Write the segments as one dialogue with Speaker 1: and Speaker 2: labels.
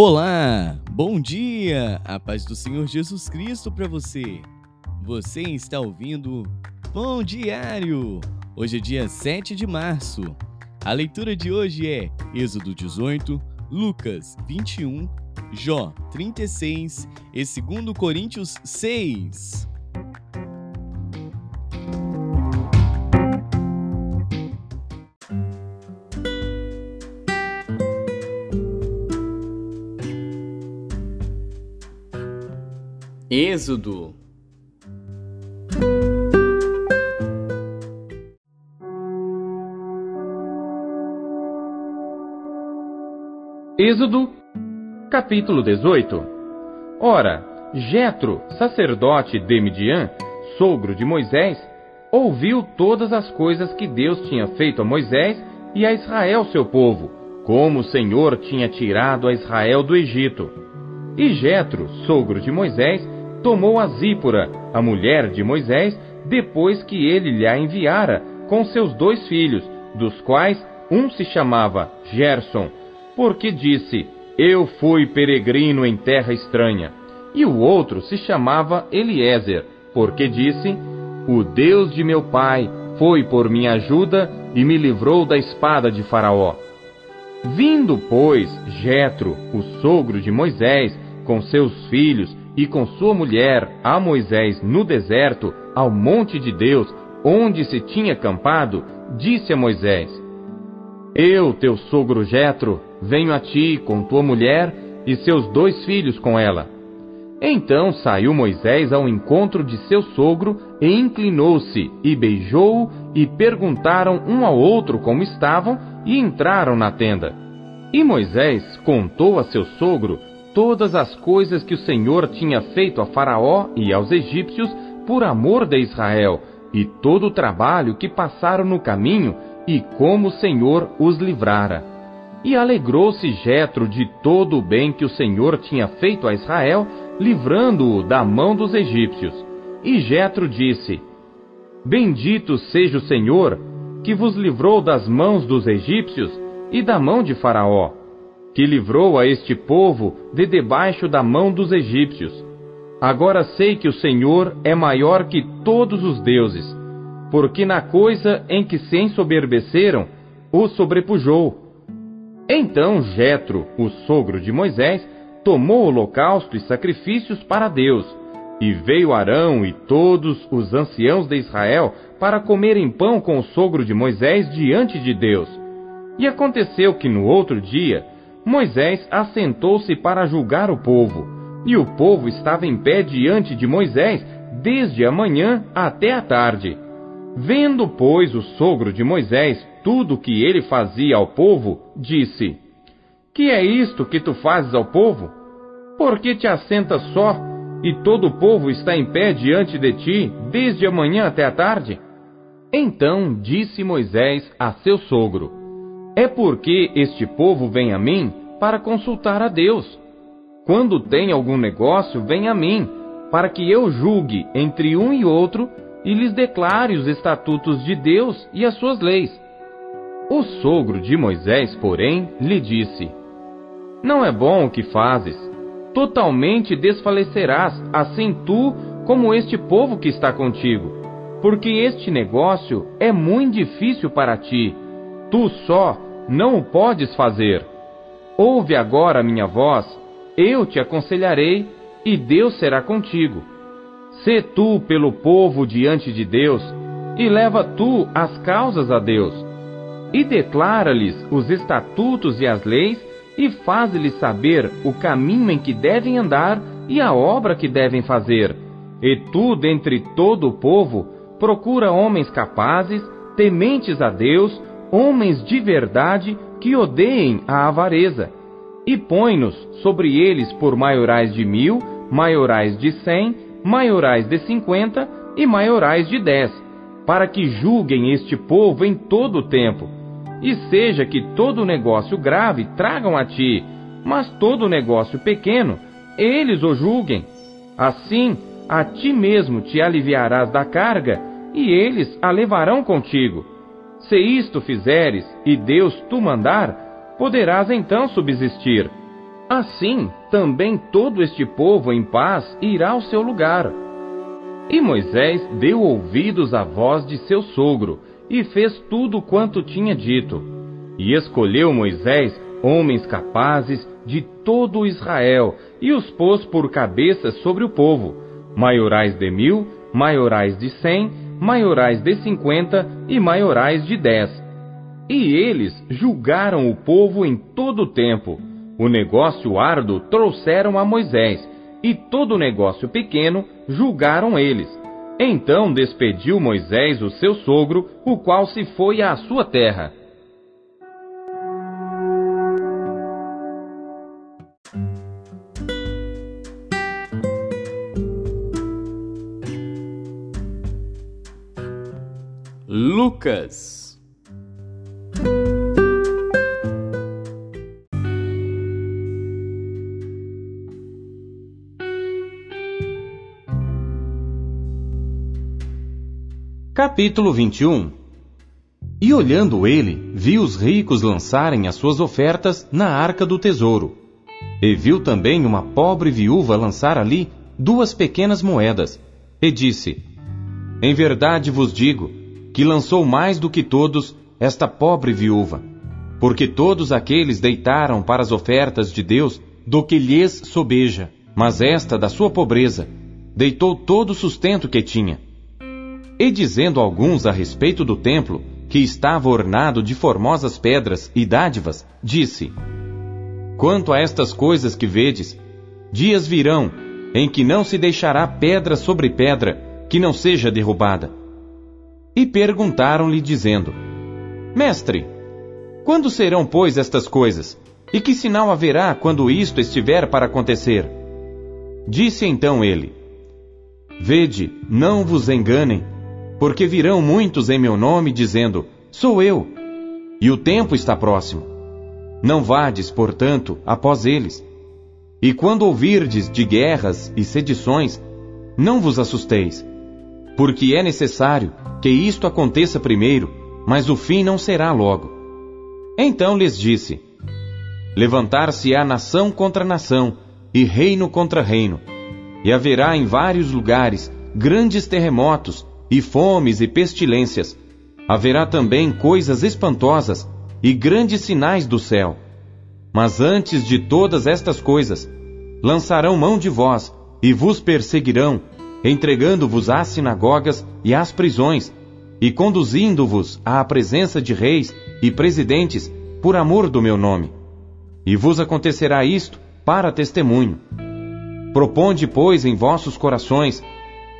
Speaker 1: Olá, bom dia, a paz do Senhor Jesus Cristo para você. Você está ouvindo Pão Diário. Hoje é dia 7 de março. A leitura de hoje é Êxodo 18, Lucas 21, Jó 36 e 2 Coríntios 6. Êxodo
Speaker 2: Êxodo, capítulo 18 Ora, Jetro, sacerdote de Midian, sogro de Moisés, ouviu todas as coisas que Deus tinha feito a Moisés e a Israel, seu povo, como o Senhor tinha tirado a Israel do Egito. E Jetro, sogro de Moisés, tomou a Zípora, a mulher de Moisés, depois que ele lhe a enviara, com seus dois filhos, dos quais um se chamava Gerson, porque disse: Eu fui peregrino em terra estranha. E o outro se chamava Eliezer, porque disse: O Deus de meu pai foi por minha ajuda e me livrou da espada de Faraó. Vindo, pois, Jetro, o sogro de Moisés, com seus filhos e com sua mulher a Moisés no deserto, ao monte de Deus, onde se tinha acampado, disse a Moisés: Eu, teu sogro Jetro, venho a ti com tua mulher e seus dois filhos com ela. Então saiu Moisés ao encontro de seu sogro e inclinou-se e beijou-o e perguntaram um ao outro como estavam e entraram na tenda. E Moisés contou a seu sogro todas as coisas que o Senhor tinha feito a Faraó e aos egípcios por amor de Israel, e todo o trabalho que passaram no caminho, e como o Senhor os livrara. E alegrou-se Jetro de todo o bem que o Senhor tinha feito a Israel, livrando-o da mão dos egípcios. E Jetro disse: Bendito seja o Senhor, que vos livrou das mãos dos egípcios e da mão de Faraó que livrou a este povo de debaixo da mão dos egípcios. Agora sei que o Senhor é maior que todos os deuses, porque na coisa em que se ensoberbeceram, o sobrepujou. Então Jetro, o sogro de Moisés, tomou holocausto e sacrifícios para Deus, e veio Arão e todos os anciãos de Israel para comerem pão com o sogro de Moisés diante de Deus. E aconteceu que no outro dia Moisés assentou-se para julgar o povo, e o povo estava em pé diante de Moisés desde a manhã até a tarde. Vendo, pois, o sogro de Moisés tudo o que ele fazia ao povo, disse: Que é isto que tu fazes ao povo? Por que te assentas só, e todo o povo está em pé diante de ti, desde a manhã até a tarde? Então disse Moisés a seu sogro: é porque este povo vem a mim para consultar a Deus. Quando tem algum negócio, vem a mim, para que eu julgue entre um e outro e lhes declare os estatutos de Deus e as suas leis. O sogro de Moisés, porém, lhe disse: Não é bom o que fazes. Totalmente desfalecerás, assim tu como este povo que está contigo, porque este negócio é muito difícil para ti. Tu só não o podes fazer. Ouve agora a minha voz, eu te aconselharei, e Deus será contigo. Sê tu pelo povo diante de Deus, e leva tu as causas a Deus. E declara-lhes os estatutos e as leis, e faz-lhes saber o caminho em que devem andar e a obra que devem fazer. E tu, dentre todo o povo, procura homens capazes, tementes a Deus, homens de verdade que odeiem a avareza, e põe-nos sobre eles por maiorais de mil, maiorais de cem, maiorais de cinquenta e maiorais de dez, para que julguem este povo em todo o tempo. E seja que todo negócio grave tragam a ti, mas todo negócio pequeno, eles o julguem. Assim, a ti mesmo te aliviarás da carga, e eles a levarão contigo se isto fizeres, e Deus tu mandar, poderás então subsistir. Assim também todo este povo em paz irá ao seu lugar. E Moisés deu ouvidos à voz de seu sogro, e fez tudo quanto tinha dito. E escolheu Moisés homens capazes de todo Israel, e os pôs por cabeças sobre o povo, maiorais de mil, maiorais de cem, maiorais de cinquenta e maiorais de dez. E eles julgaram o povo em todo o tempo. O negócio árduo trouxeram a Moisés, e todo o negócio pequeno julgaram eles. Então despediu Moisés o seu sogro, o qual se foi à sua terra.
Speaker 1: Lucas.
Speaker 2: Capítulo 21 E olhando ele, viu os ricos lançarem as suas ofertas na arca do tesouro. E viu também uma pobre viúva lançar ali duas pequenas moedas. E disse: Em verdade vos digo que lançou mais do que todos esta pobre viúva, porque todos aqueles deitaram para as ofertas de Deus do que lhes sobeja, mas esta, da sua pobreza, deitou todo o sustento que tinha. E dizendo alguns a respeito do templo, que estava ornado de formosas pedras e dádivas, disse: Quanto a estas coisas que vedes, dias virão em que não se deixará pedra sobre pedra que não seja derrubada e perguntaram-lhe, dizendo: Mestre, quando serão, pois, estas coisas? E que sinal haverá quando isto estiver para acontecer? Disse então ele: Vede, não vos enganem, porque virão muitos em meu nome, dizendo: Sou eu, e o tempo está próximo. Não vades, portanto, após eles. E quando ouvirdes de guerras e sedições, não vos assusteis porque é necessário que isto aconteça primeiro, mas o fim não será logo. Então lhes disse: Levantar-se-á nação contra nação, e reino contra reino, e haverá em vários lugares grandes terremotos, e fomes e pestilências. Haverá também coisas espantosas e grandes sinais do céu. Mas antes de todas estas coisas, lançarão mão de vós e vos perseguirão entregando-vos às sinagogas e às prisões, e conduzindo-vos à presença de reis e presidentes por amor do meu nome. E vos acontecerá isto para testemunho. Proponde, pois, em vossos corações,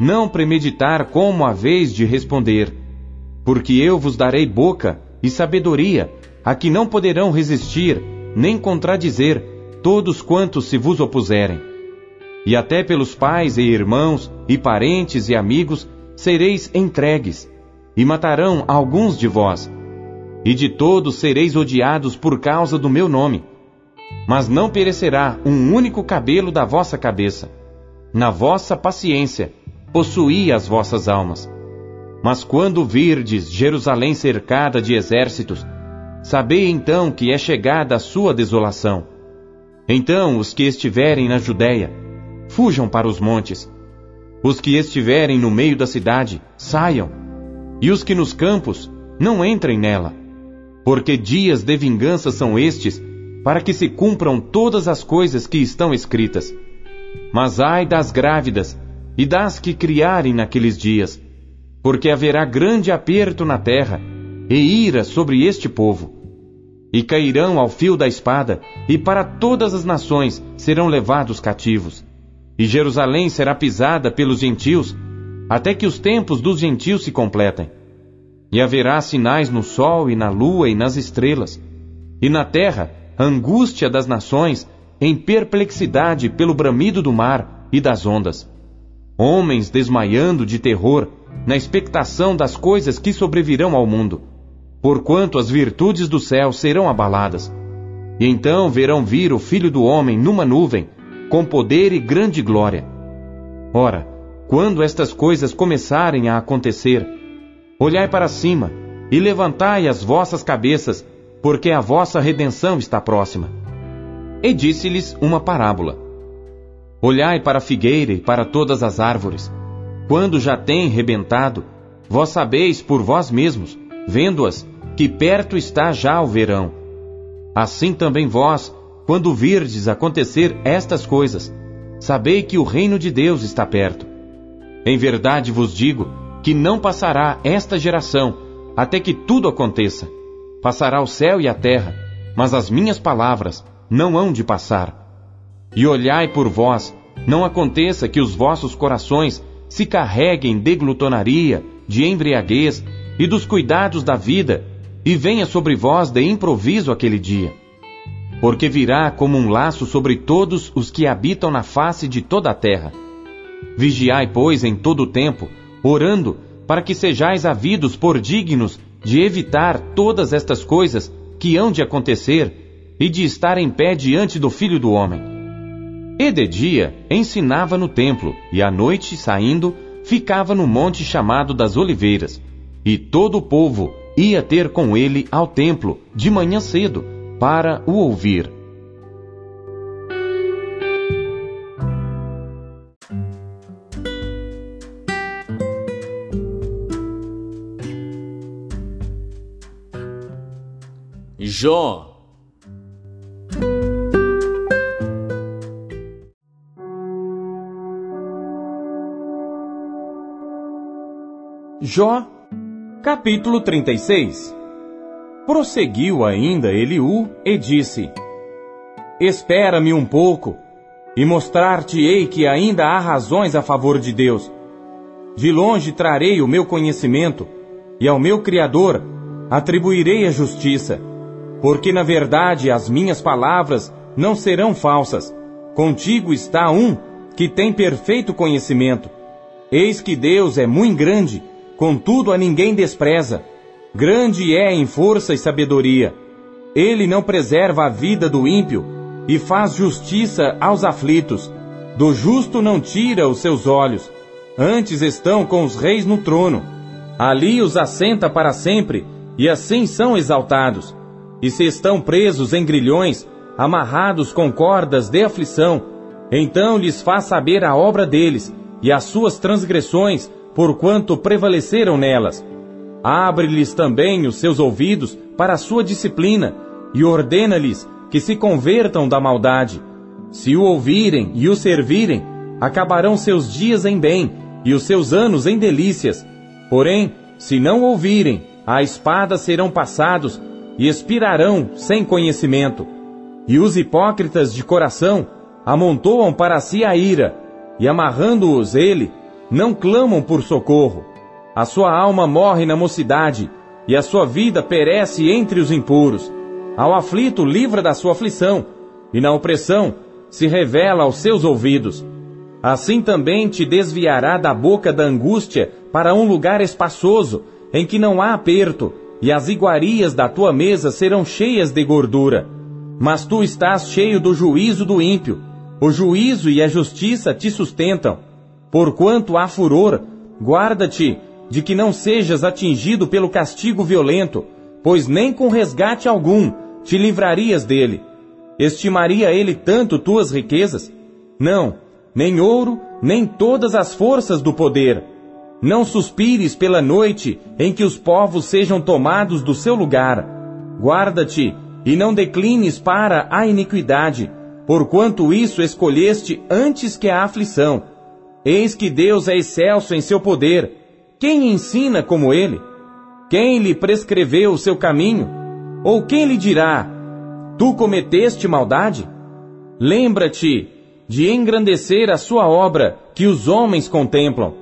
Speaker 2: não premeditar como haveis de responder, porque eu vos darei boca e sabedoria, a que não poderão resistir, nem contradizer, todos quantos se vos opuserem e até pelos pais e irmãos, e parentes e amigos, sereis entregues, e matarão alguns de vós, e de todos sereis odiados por causa do meu nome. Mas não perecerá um único cabelo da vossa cabeça. Na vossa paciência, possuí as vossas almas. Mas quando virdes Jerusalém cercada de exércitos, sabei então que é chegada a sua desolação. Então os que estiverem na Judéia, fujam para os montes. Os que estiverem no meio da cidade, saiam. E os que nos campos, não entrem nela. Porque dias de vingança são estes, para que se cumpram todas as coisas que estão escritas. Mas ai das grávidas e das que criarem naqueles dias, porque haverá grande aperto na terra e ira sobre este povo. E cairão ao fio da espada, e para todas as nações serão levados cativos e Jerusalém será pisada pelos gentios, até que os tempos dos gentios se completem. E haverá sinais no sol e na lua e nas estrelas, e na terra angústia das nações, em perplexidade pelo bramido do mar e das ondas. Homens desmaiando de terror, na expectação das coisas que sobrevirão ao mundo, porquanto as virtudes do céu serão abaladas. E então verão vir o Filho do Homem numa nuvem, com poder e grande glória. Ora, quando estas coisas começarem a acontecer, olhai para cima e levantai as vossas cabeças, porque a vossa redenção está próxima. e disse-lhes uma parábola. Olhai para a figueira e para todas as árvores. Quando já têm rebentado, vós sabeis por vós mesmos, vendo-as, que perto está já o verão. Assim também vós, quando virdes acontecer estas coisas, sabei que o reino de Deus está perto. Em verdade vos digo que não passará esta geração até que tudo aconteça. Passará o céu e a terra, mas as minhas palavras não hão de passar. E olhai por vós, não aconteça que os vossos corações se carreguem de glutonaria, de embriaguez e dos cuidados da vida, e venha sobre vós de improviso aquele dia. Porque virá como um laço sobre todos os que habitam na face de toda a terra. Vigiai, pois, em todo o tempo, orando, para que sejais havidos por dignos de evitar todas estas coisas que hão de acontecer e de estar em pé diante do Filho do Homem. E de dia ensinava no templo, e à noite, saindo, ficava no monte chamado das Oliveiras. E todo o povo ia ter com ele ao templo, de manhã cedo, para o ouvir.
Speaker 1: Jó
Speaker 2: Jó, capítulo 36 Prosseguiu ainda Eliú e disse: Espera-me um pouco, e mostrar-te-ei que ainda há razões a favor de Deus. De longe trarei o meu conhecimento, e ao meu Criador atribuirei a justiça, porque na verdade as minhas palavras não serão falsas. Contigo está um que tem perfeito conhecimento. Eis que Deus é muito grande Contudo, a ninguém despreza. Grande é em força e sabedoria. Ele não preserva a vida do ímpio e faz justiça aos aflitos. Do justo não tira os seus olhos. Antes estão com os reis no trono. Ali os assenta para sempre e assim são exaltados. E se estão presos em grilhões, amarrados com cordas de aflição, então lhes faz saber a obra deles e as suas transgressões porquanto prevaleceram nelas. Abre-lhes também os seus ouvidos para a sua disciplina e ordena-lhes que se convertam da maldade. Se o ouvirem e o servirem, acabarão seus dias em bem e os seus anos em delícias. Porém, se não ouvirem, a espada serão passados e expirarão sem conhecimento. E os hipócritas de coração amontoam para si a ira, e amarrando-os ele, não clamam por socorro. A sua alma morre na mocidade, e a sua vida perece entre os impuros. Ao aflito livra da sua aflição, e na opressão se revela aos seus ouvidos. Assim também te desviará da boca da angústia para um lugar espaçoso, em que não há aperto, e as iguarias da tua mesa serão cheias de gordura. Mas tu estás cheio do juízo do ímpio. O juízo e a justiça te sustentam. Porquanto há furor, guarda-te de que não sejas atingido pelo castigo violento, pois nem com resgate algum te livrarias dele. Estimaria ele tanto tuas riquezas? Não, nem ouro, nem todas as forças do poder. Não suspires pela noite em que os povos sejam tomados do seu lugar. Guarda-te e não declines para a iniquidade, porquanto isso escolheste antes que a aflição Eis que Deus é excelso em seu poder. Quem ensina como ele? Quem lhe prescreveu o seu caminho? Ou quem lhe dirá: Tu cometeste maldade? Lembra-te de engrandecer a sua obra que os homens contemplam.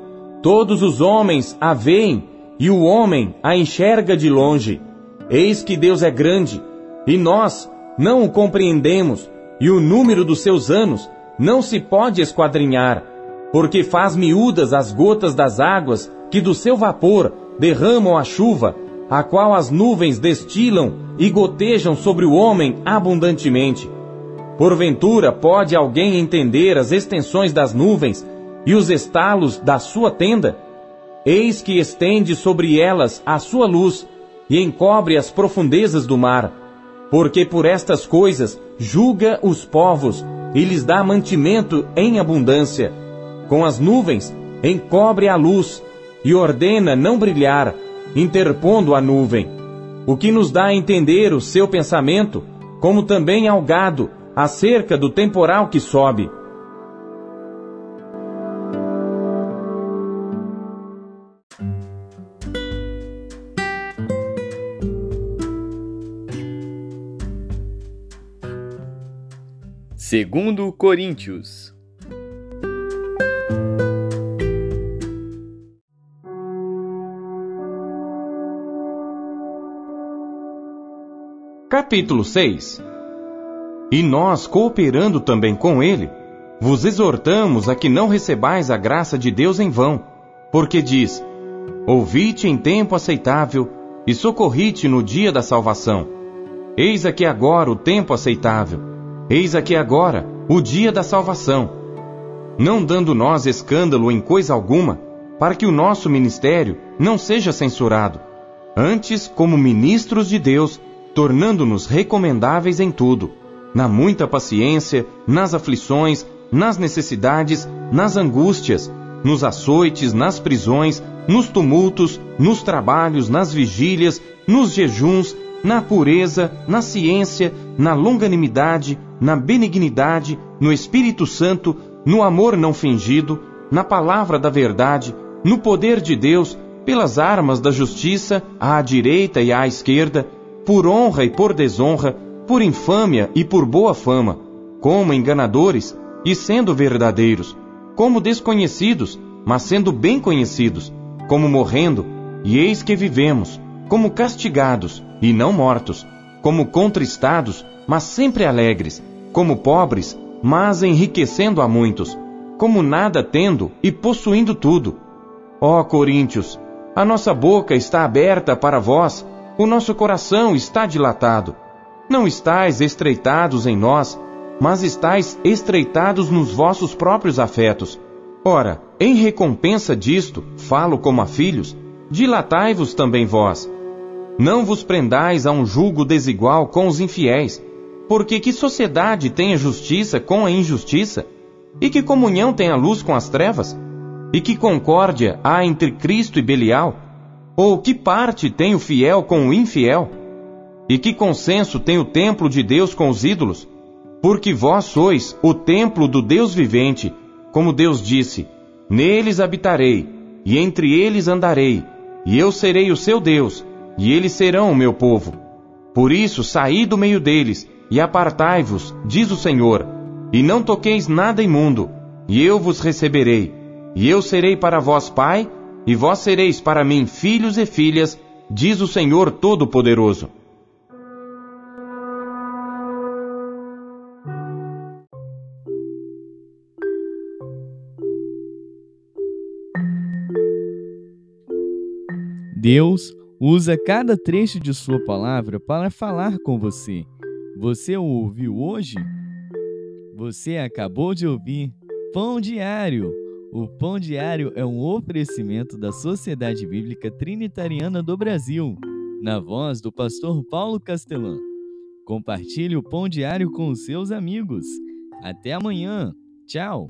Speaker 2: Todos os homens a veem e o homem a enxerga de longe. Eis que Deus é grande e nós não o compreendemos, e o número dos seus anos não se pode esquadrinhar porque faz miúdas as gotas das águas que do seu vapor derramam a chuva, a qual as nuvens destilam e gotejam sobre o homem abundantemente. Porventura pode alguém entender as extensões das nuvens e os estalos da sua tenda? Eis que estende sobre elas a sua luz e encobre as profundezas do mar. porque por estas coisas julga os povos e lhes dá mantimento em abundância. Com as nuvens encobre a luz e ordena não brilhar, interpondo a nuvem. O que nos dá a entender o seu pensamento, como também ao gado, acerca do temporal que sobe.
Speaker 1: Segundo Coríntios
Speaker 2: Capítulo 6 E nós, cooperando também com ele, vos exortamos a que não recebais a graça de Deus em vão, porque diz: Ouvi-te em tempo aceitável e socorri-te no dia da salvação. Eis aqui agora o tempo aceitável Eis aqui agora o dia da salvação. Não dando nós escândalo em coisa alguma, para que o nosso ministério não seja censurado. Antes, como ministros de Deus, tornando-nos recomendáveis em tudo, na muita paciência, nas aflições, nas necessidades, nas angústias, nos açoites, nas prisões, nos tumultos, nos trabalhos, nas vigílias, nos jejuns, na pureza, na ciência, na longanimidade, na benignidade, no Espírito Santo, no amor não fingido, na palavra da verdade, no poder de Deus, pelas armas da justiça, à direita e à esquerda, por honra e por desonra, por infâmia e por boa fama, como enganadores e sendo verdadeiros, como desconhecidos, mas sendo bem conhecidos, como morrendo, e eis que vivemos, como castigados e não mortos, como contristados, mas sempre alegres, como pobres, mas enriquecendo a muitos, como nada tendo e possuindo tudo. Ó Coríntios, a nossa boca está aberta para vós, o nosso coração está dilatado. Não estáis estreitados em nós, mas estáis estreitados nos vossos próprios afetos. Ora, em recompensa disto, falo como a filhos, dilatai-vos também vós. Não vos prendais a um julgo desigual com os infiéis, porque que sociedade tem a justiça com a injustiça? E que comunhão tem a luz com as trevas? E que concórdia há entre Cristo e Belial? Ou que parte tem o fiel com o infiel? E que consenso tem o templo de Deus com os ídolos? Porque vós sois o templo do Deus vivente, como Deus disse: Neles habitarei, e entre eles andarei, e eu serei o seu Deus, e eles serão o meu povo. Por isso saí do meio deles, e apartai-vos, diz o Senhor, e não toqueis nada imundo, e eu vos receberei, e eu serei para vós pai, e vós sereis para mim filhos e filhas, diz o Senhor Todo-Poderoso.
Speaker 1: Deus usa cada trecho de Sua palavra para falar com você. Você o ouviu hoje? Você acabou de ouvir Pão Diário. O Pão Diário é um oferecimento da Sociedade Bíblica Trinitariana do Brasil, na voz do pastor Paulo Castelã. Compartilhe o Pão Diário com os seus amigos. Até amanhã. Tchau.